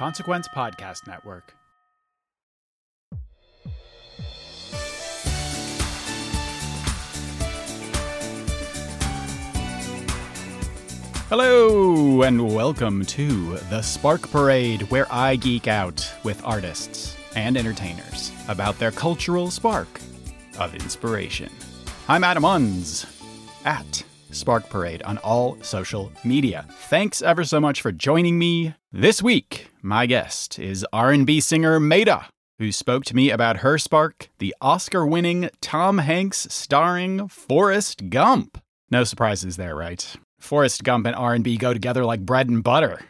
Consequence Podcast Network. Hello, and welcome to the Spark Parade, where I geek out with artists and entertainers about their cultural spark of inspiration. I'm Adam Unz at Spark Parade on all social media. Thanks ever so much for joining me. This week, my guest is R&B singer Maeta, who spoke to me about her spark, the Oscar-winning Tom Hanks starring Forrest Gump. No surprises there, right? Forrest Gump and R&B go together like bread and butter.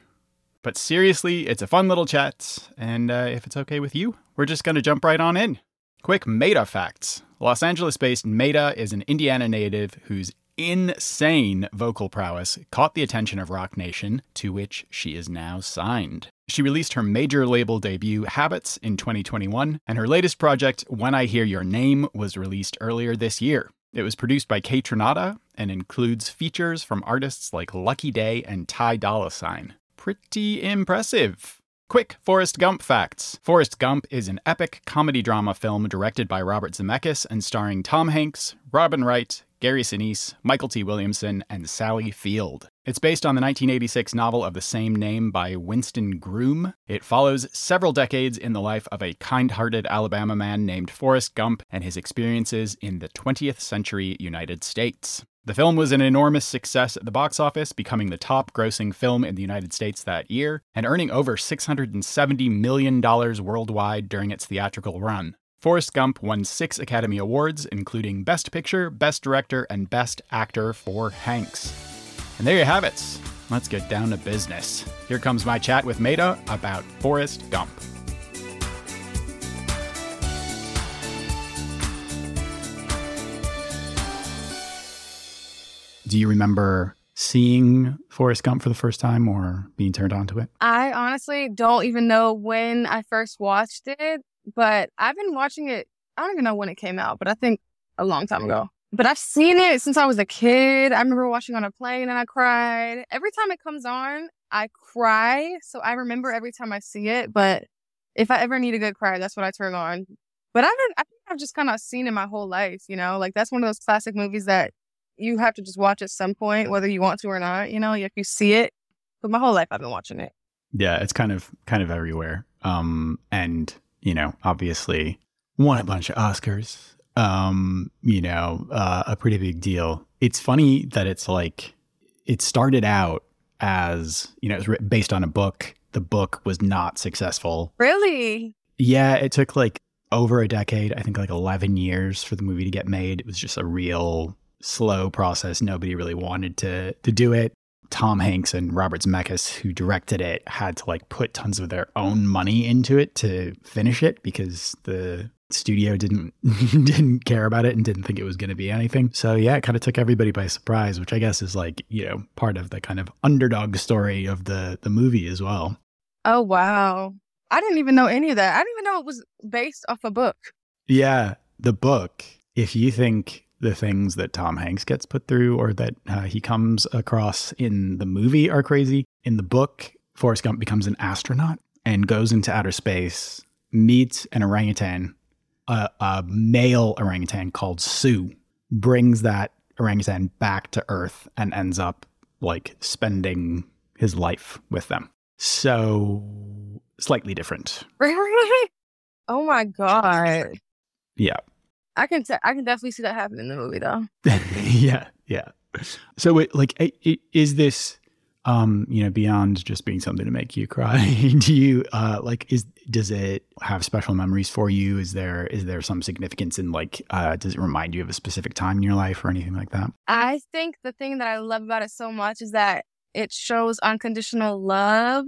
But seriously, it's a fun little chat, and uh, if it's okay with you, we're just going to jump right on in. Quick Maeta facts. Los Angeles based Maeta is an Indiana native whose insane vocal prowess caught the attention of Roc Nation, to which she is now signed. She released her major label debut, Habits, in 2021, and her latest project, When I Hear Your Name, was released earlier this year. It was produced by Kaytranada and includes features from artists like Lucky Daye and Ty Dolla Sign. Pretty impressive. Quick Forrest Gump facts. Forrest Gump is an epic comedy drama film directed by Robert Zemeckis and starring Tom Hanks, Robin Wright, Gary Sinise, Mykelti Williamson, and Sally Field. It's based on the 1986 novel of the same name by Winston Groom. It follows several decades in the life of a kind hearted Alabama man named Forrest Gump and his experiences in the 20th century United States. The film was an enormous success at the box office, becoming the top grossing film in the United States that year and earning over $670 million worldwide during its theatrical run. Forrest Gump won six Academy Awards, including Best Picture, Best Director, and Best Actor for Hanks. And there you have it. Let's get down to business. Here comes my chat with Maeta about Forrest Gump. Do you remember seeing Forrest Gump for the first time or being turned on to it? I honestly don't even know when I first watched it, but I've been watching it. I don't even know when it came out, but I think a long time ago. But I've seen it since I was a kid. I remember watching on a plane and I cried. Every time it comes on, I cry. So I remember every time I see it. But if I ever need a good cry, that's what I turn on. But I've I think I've just kind of seen it my whole life. You know, like that's one of those classic movies that you have to just watch at some point, whether you want to or not. You know, if you see it. But my whole life I've been watching it. Yeah, it's kind of kind of everywhere. Um, and you know, obviously won a bunch of Oscars. Um, you know, uh, a pretty big deal. It's funny that it's like it started out as you know, it was based on a book. The book was not successful. Really? Yeah, it took like over a decade. I think like eleven years for the movie to get made. It was just a real slow process. Nobody really wanted to to do it. Tom Hanks and Robert Zemeckis, who directed it, had to like put tons of their own money into it to finish it because the studio didn't didn't care about it and didn't think it was going to be anything. So yeah, it kind of took everybody by surprise, which I guess is like you know part of the kind of underdog story of the the movie as well. Oh wow! I didn't even know any of that. I didn't even know it was based off a book. Yeah, the book. If you think the things that Tom Hanks gets put through or that uh, he comes across in the movie are crazy. In the book, Forrest Gump becomes an astronaut and goes into outer space, meets an orangutan, a, a male orangutan called Sue, brings that orangutan back to Earth and ends up like spending his life with them. So slightly different. Oh my god. Yeah. I can t- I can definitely see that happen in the movie though. yeah. Yeah. So it, like it, it, is this um you know beyond just being something to make you cry do you uh like is does it have special memories for you is there is there some significance in like uh does it remind you of a specific time in your life or anything like that I think the thing that I love about it so much is that it shows unconditional love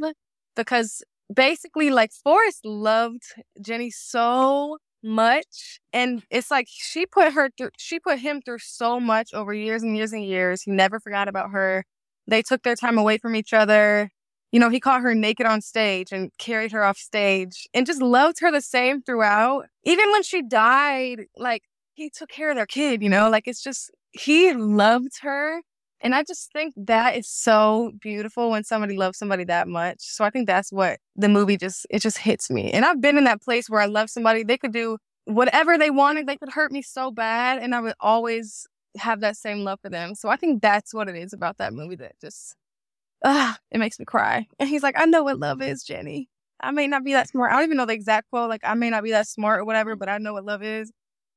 because basically like Forrest loved Jenny so much and it's like she put her through she put him through so much over years and years and years he never forgot about her. They took their time away from each other. You know he caught her naked on stage and carried her off stage and just loved her the same throughout. Even when she died like he took care of their kid you know like it's just he loved her and I just think that is so beautiful when somebody loves somebody that much. So I think that's what the movie just it just hits me. And I've been in that place where I love somebody, they could do whatever they wanted, they could hurt me so bad and I would always have that same love for them. So I think that's what it is about that movie that just ah, it makes me cry. And he's like, "I know what love is, Jenny. I may not be that smart. I don't even know the exact quote, like I may not be that smart or whatever, but I know what love is."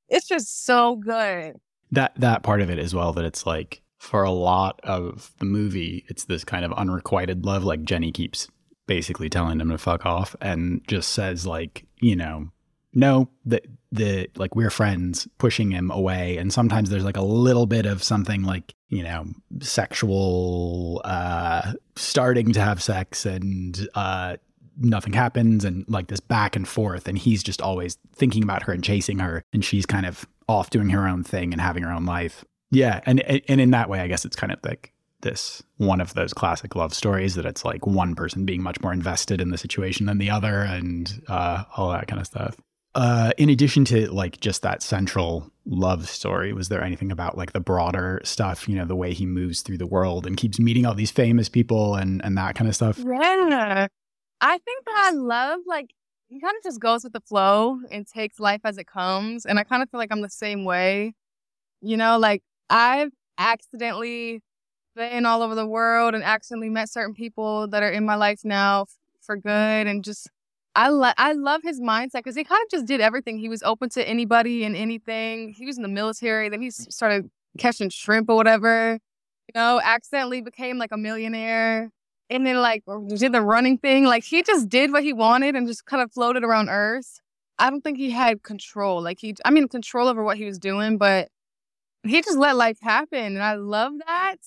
It's just so good. that that part of it as well that it's like for a lot of the movie it's this kind of unrequited love like jenny keeps basically telling him to fuck off and just says like you know no the the like we're friends pushing him away. And sometimes there's like a little bit of something like you know sexual uh starting to have sex and uh nothing happens and like this back and forth. And he's just always thinking about her and chasing her. And she's kind of off doing her own thing and having her own life yeah and and in that way i guess it's kind of like this one of those classic love stories that it's like one person being much more invested in the situation than the other and uh, all that kind of stuff uh, in addition to like just that central love story was there anything about like the broader stuff you know the way he moves through the world and keeps meeting all these famous people and and that kind of stuff Yeah. I think that I love like he kind of just goes with the flow and takes life as it comes. And I kind of feel like I'm the same way. You know, like I've accidentally been all over the world and accidentally met certain people that are in my life now f- for good and just I lo- I love his mindset because he kind of just did everything. He was open to anybody and anything. He was in the military, then he started catching shrimp or whatever. You know, accidentally became like a millionaire and then like did the running thing. Like he just did what he wanted and just kind of floated around Earth. I don't think he had control. Like he, I mean, control over what he was doing, but he just let life happen, and I love that.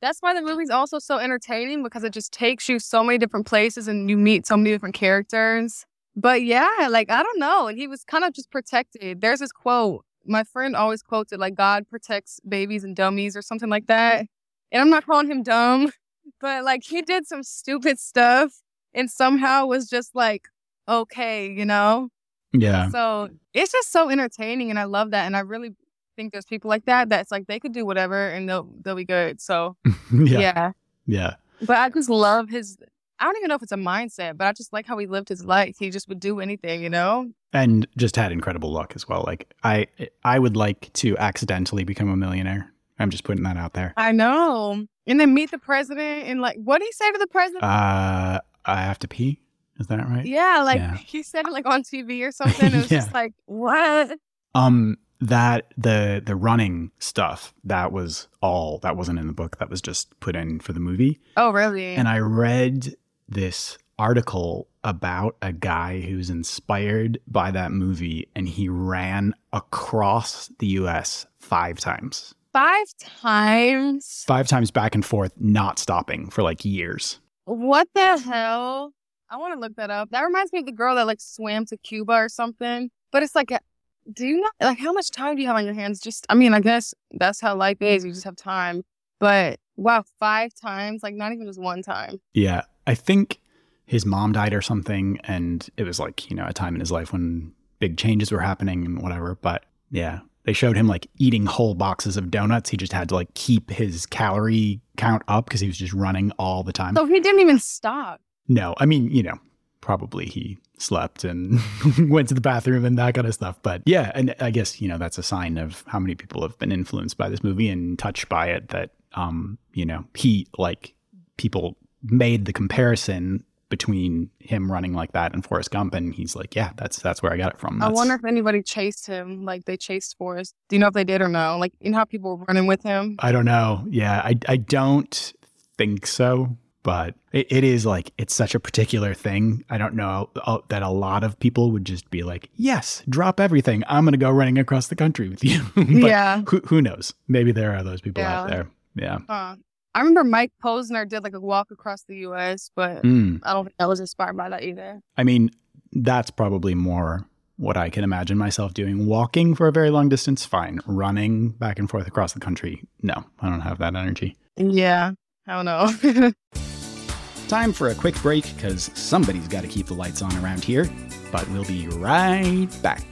That's why the movie's also so entertaining because it just takes you so many different places and you meet so many different characters. But yeah, like I don't know, and he was kind of just protected. There's this quote my friend always quotes it like God protects babies and dummies or something like that. And I'm not calling him dumb, but like he did some stupid stuff and somehow was just like okay, you know? yeah So it's just so entertaining and I love that. And I really think there's people like that that's like they could do whatever and they'll they'll be good. So yeah yeah. yeah But I just love his I don't even know if it's a mindset, but I just like how he lived his life. He just would do anything, you know? and just had incredible luck as well like i i would like to accidentally become a millionaire i'm just putting that out there I know. And then meet the president and like what did he say to the president? uh i have to pee is that right yeah, like yeah. he said it like on TV or something. It was Yeah. just like, what? um that the the running stuff that was all that wasn't in the book that was just put in for the movie Oh, really? and i read this article about a guy who's inspired by that movie and he ran across the us five times Five times? five times back and forth not stopping for like years What the hell? I want to look that up. That reminds me of the girl that like swam to Cuba or something. But it's like, do you not like how much time do you have on your hands? Just, I mean, I guess that's how life is. You just have time. But wow, five times, like not even just one time. Yeah. I think his mom died or something. And it was like, you know, a time in his life when big changes were happening and whatever. But yeah, they showed him like eating whole boxes of donuts. He just had to like keep his calorie count up because he was just running all the time. So he didn't even stop. no, I mean, you know, probably he slept and went to the bathroom and that kind of stuff. But yeah, and I guess, you know, that's a sign of how many people have been influenced by this movie and touched by it that, um, you know, he, like, people made the comparison between him running like that and Forrest Gump, and he's like, "Yeah, that's that's where I got it from." I wonder if anybody chased him like they chased Forrest. Do you know if they did or no? Like, you know how people were running with him? I don't know. Yeah, I I don't think so, but it, it is like it's such a particular thing. I don't know uh, that a lot of people would just be like, "Yes, drop everything. I'm going to go running across the country with you." But yeah. Who who knows? Maybe there are those people out there. Yeah. Huh. I remember Mike Posner did like a walk across the U.S., but Mm. I don't think I was inspired by that either. I mean, that's probably more what I can imagine myself doing. Walking for a very long distance, fine. Running back and forth across the country, no, I don't have that energy. Yeah. I don't know. Time for a quick break because somebody's got to keep the lights on around here, but we'll be right back.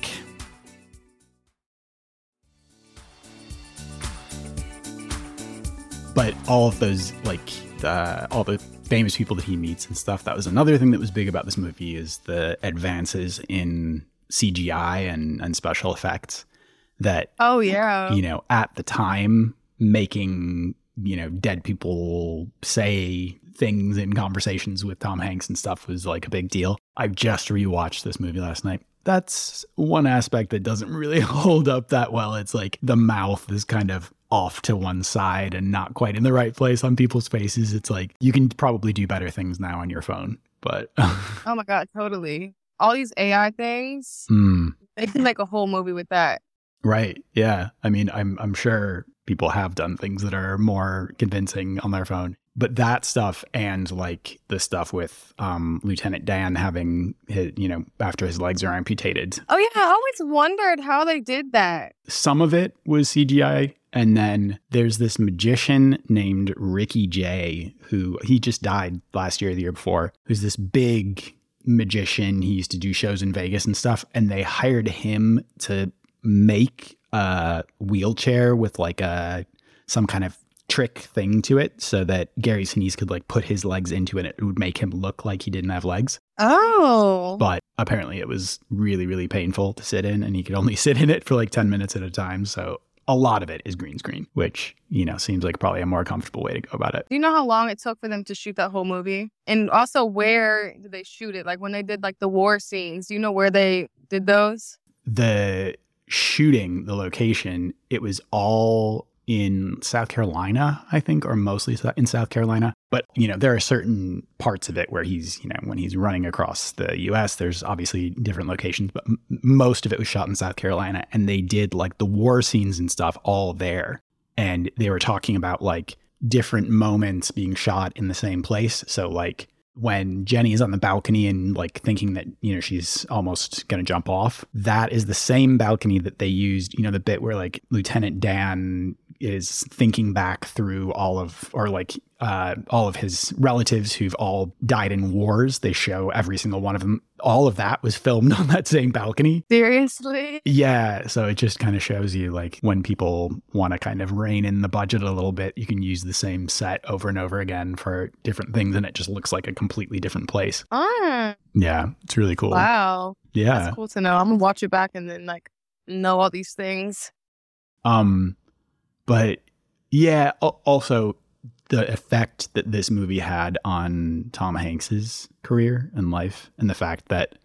But all of those, like, uh, all the famous people that he meets and stuff, that was another thing that was big about this movie is the advances in CGI and, and special effects that oh yeah. you know, at the time, making, you know, dead people say things in conversations with Tom Hanks and stuff was like a big deal. I just rewatched this movie last night. That's one aspect that doesn't really hold up that well. It's like the mouth is kind of off to one side and not quite in the right place on people's faces. It's like you can probably do better things now on your phone, but Oh my god, totally. All these AI things, Hmm. they can make a whole movie with that. Right. Yeah. I mean, I'm I'm sure people have done things that are more convincing on their phone. But that stuff and like the stuff with um, Lieutenant Dan having his, you know, after his legs are amputated, Oh yeah, I always wondered how they did that. some of it was CGI. And then there's this magician named Ricky Jay, who he just died last year, or the year before, who's this big magician. He used to do shows in Vegas and stuff. And they hired him to make a wheelchair with like a some kind of trick thing to it so that Gary Sinise could like put his legs into it. It would make him look like he didn't have legs. Oh. But apparently it was really, really painful to sit in and he could only sit in it for like 10 minutes at a time. So a lot of it is green screen, which, you know, seems like probably a more comfortable way to go about it. Do you know how long it took for them to shoot that whole movie? And also where did they shoot it? Like when they did like the war scenes, do you know where they did those? The shooting, the location, it was all in South Carolina, I think, or mostly in South Carolina. But, you know, there are certain parts of it where he's, you know, when he's running across the US, there's obviously different locations, but m- most of it was shot in South Carolina. And they did like the war scenes and stuff all there. And they were talking about like different moments being shot in the same place. So, like, when Jenny is on the balcony and like thinking that, you know, she's almost going to jump off, that is the same balcony that they used, you know, the bit where like Lieutenant Dan is thinking back through all of, or like uh, all of his relatives who've all died in wars. They show every single one of them. All of that was filmed on that same balcony. Seriously? Yeah, so it just kind of shows you like when people want to kind of rein in the budget a little bit, you can use the same set over and over again for different things and it just looks like a completely different place. Ah, Yeah, it's really cool. wow. Yeah. That's cool to know. I'm gonna watch it back and then like know all these things. Um but yeah, also the effect that this movie had on Tom Hanks's career and life and the fact that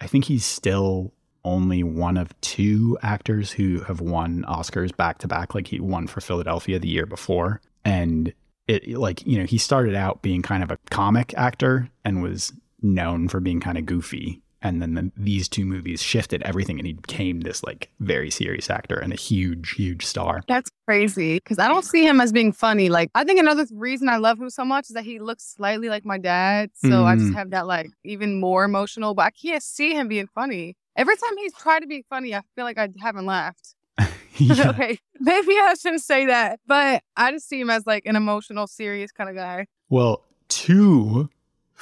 I think he's still only one of two actors who have won Oscars back to back. Like he won for Philadelphia the year before. And it like you know he started out being kind of a comic actor and was known for being kind of goofy and then the, these two movies shifted everything and he became this like very serious actor and a huge huge star That's crazy because I don't see him as being funny. Like I think another reason I love him so much is that he looks slightly like my dad, so I just Mm. have that like even more emotional. But I can't see him being funny. Every time he's tried to be funny, I feel like I haven't laughed. Yeah. okay, maybe I shouldn't say that, but I just see him as like an emotional, serious kind of guy. Well, two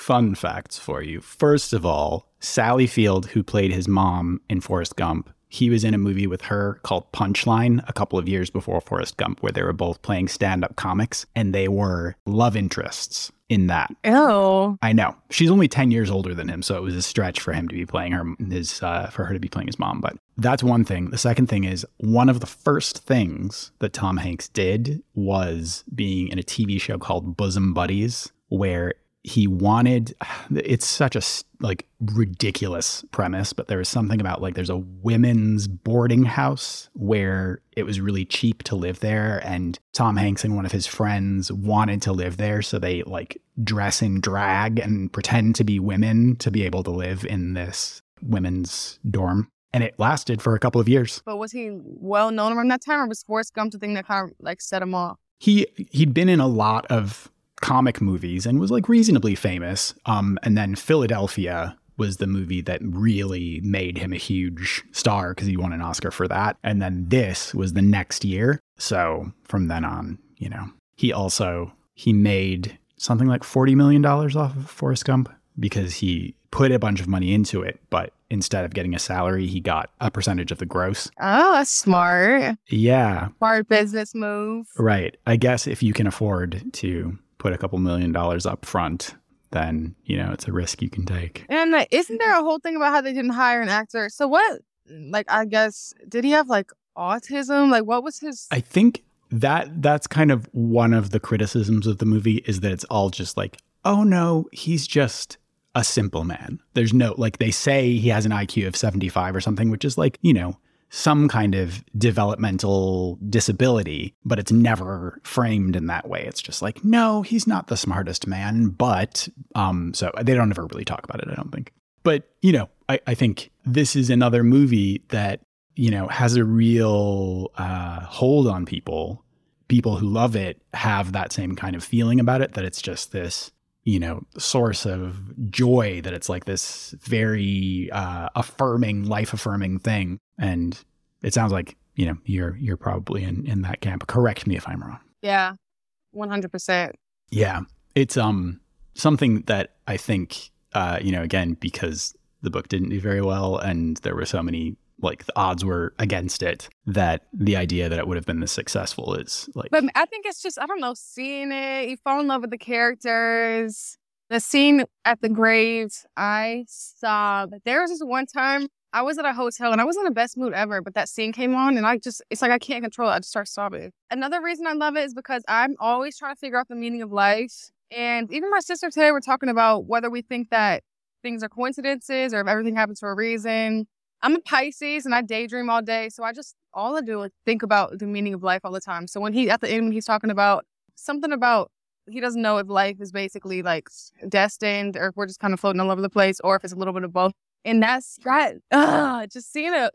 fun facts for you. First of all, Sally Field, who played his mom in Forrest Gump, he was in a movie with her called Punchline a couple of years before Forrest Gump, where they were both playing stand up comics and they were love interests. in that. Oh, I know she's only ten years older than him, so it was a stretch for him to be playing her his uh, for her to be playing his mom. But that's one thing. The second thing is one of the first things that Tom Hanks did was being in a TV show called Bosom Buddies, where he wanted it's such a like ridiculous premise but there was something about like there's a women's boarding house where it was really cheap to live there and Tom Hanks and one of his friends wanted to live there so they like dress in drag and pretend to be women to be able to live in this women's dorm and it lasted for a couple of years But was he well known around that time, or was Forrest Gump the thing that kind of like set him off? he he'd been in a lot of comic movies and was like reasonably famous. Um, and then Philadelphia was the movie that really made him a huge star because he won an Oscar for that. And then this was the next year. So from then on, you know, he also he made something like forty million dollars off of Forrest Gump because he put a bunch of money into it, but instead of getting a salary, he got a percentage of the gross. Oh, that's smart. Yeah, Smart business move. Right. I guess if you can afford to put a couple million dollars up front, then, you know, it's a risk you can take. And isn't there a whole thing about how they didn't hire an actor? So what? Like, I guess did he have like autism? Like, what was his? I think that that's kind of one of the criticisms of the movie is that it's all just like, oh no, he's just a simple man. There's no like they say he has an IQ of 75 or something, which is like, you know, some kind of developmental disability, but it's never framed in that way. It's just like, no, he's not the smartest man, but um so they don't ever really talk about it, I don't think. But, you know, I, I think this is another movie that, you know, has a real uh, hold on people. People who love it have that same kind of feeling about it, that it's just this, you know, source of joy, that it's like this very uh, affirming, life affirming thing. And it sounds like, you know, you're you're probably in, in that camp. Correct me if I'm wrong. Yeah, one hundred percent. Yeah. It's um something that I think uh, you know, again, because the book didn't do very well and there were so many like the odds were against it that the idea that it would have been this successful is like But I think it's just I don't know, seeing it. You fall in love with the characters. The scene at the graves, I sobbed. There was this one time I was at a hotel and I was in the best mood ever, but that scene came on and I just, it's like I can't control it. I just start sobbing. Another reason I love it is because I'm always trying to figure out the meaning of life. And even my sister today, we're talking about whether we think that things are coincidences or if everything happens for a reason. I'm a Pisces and I daydream all day. So I just, all I do is think about the meaning of life all the time. So when he, at the end, when he's talking about something about, he doesn't know if life is basically like destined or if we're just kind of floating all over the place or if it's a little bit of both. And that's that, uh, just seeing a,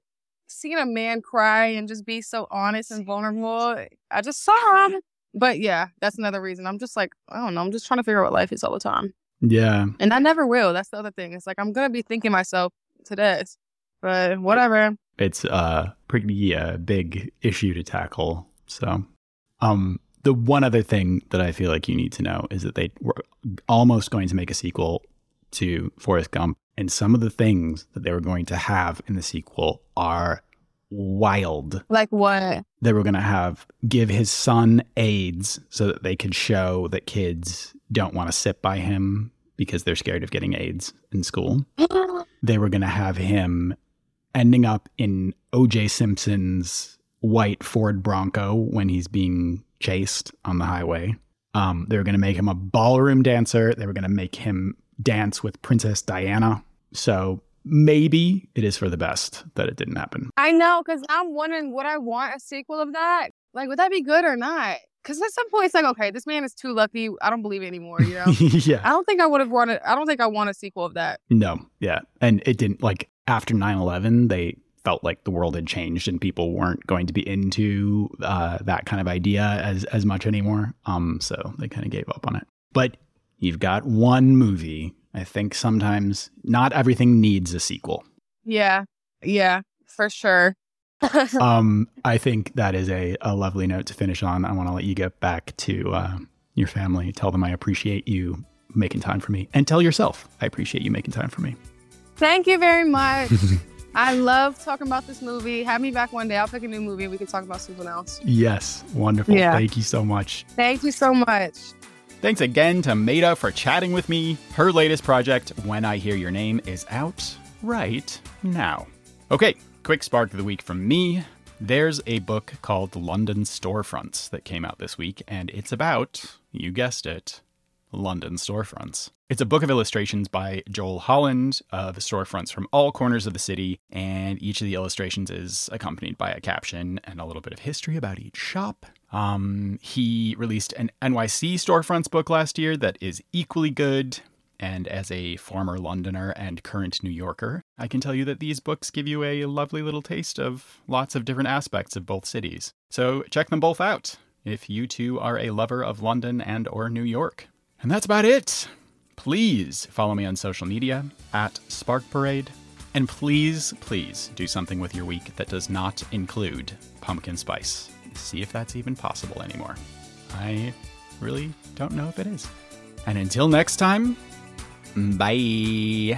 seeing a man cry and just be so honest and vulnerable. I just saw him. But yeah, that's another reason. I'm just like, I don't know. I'm just trying to figure out what life is all the time. yeah And I never will. That's the other thing. It's like, I'm going to be thinking myself to this, but whatever. it's a pretty uh, big issue to tackle so um the one other thing that I feel like you need to know is that they were almost going to make a sequel to Forrest Gump and some of the things that they were going to have in the sequel are wild Like what? they were going to have give his son AIDS so that they could show that kids don't want to sit by him because they're scared of getting AIDS in school. They were going to have him ending up in OJ Simpson's white Ford Bronco when he's being chased on the highway. Um, they were going to make him a ballroom dancer. They were going to make him dance with Princess Diana. So maybe it is for the best that it didn't happen. I know, because I'm wondering would I want a sequel of that? Like, would that be good or not? Because at some point, it's like, okay, this man is too lucky. I don't believe it anymore, you know? yeah. I don't think I would have wanted, I don't think I want a sequel of that. No, yeah. And it didn't like after 9/11 they felt like the world had changed and people weren't going to be into uh, that kind of idea as as much anymore. Um so they kind of gave up on it. But you've got one movie. I think sometimes not everything needs a sequel. Yeah. Yeah, for sure. um I think that is a, a lovely note to finish on. I want to let you get back to uh, your family. Tell them I appreciate you making time for me and tell yourself I appreciate you making time for me. Thank you very much. I love talking about this movie. Have me back one day. I'll pick a new movie and we can talk about something else. Yes, wonderful. Yeah. Thank you so much. Thank you so much. Thanks again to Maeta for chatting with me. Her latest project, When I Hear Your Name, is out right now. Okay, quick spark of the week from me. There's a book called London Storefronts that came out this week, and it's about, you guessed it, London storefronts. It's a book of illustrations by Joel Holland of storefronts from all corners of the city, and each of the illustrations is accompanied by a caption and a little bit of history about each shop. Um, he released an NYC storefronts book last year that is equally good. And as a former Londoner and current New Yorker, I can tell you that these books give you a lovely little taste of lots of different aspects of both cities. So check them both out if you too are a lover of London and or New York. And that's about it. Please follow me on social media at Spark Parade. And please, please do something with your week that does not include pumpkin spice. See if that's even possible anymore. I really don't know if it is. And until next time, bye.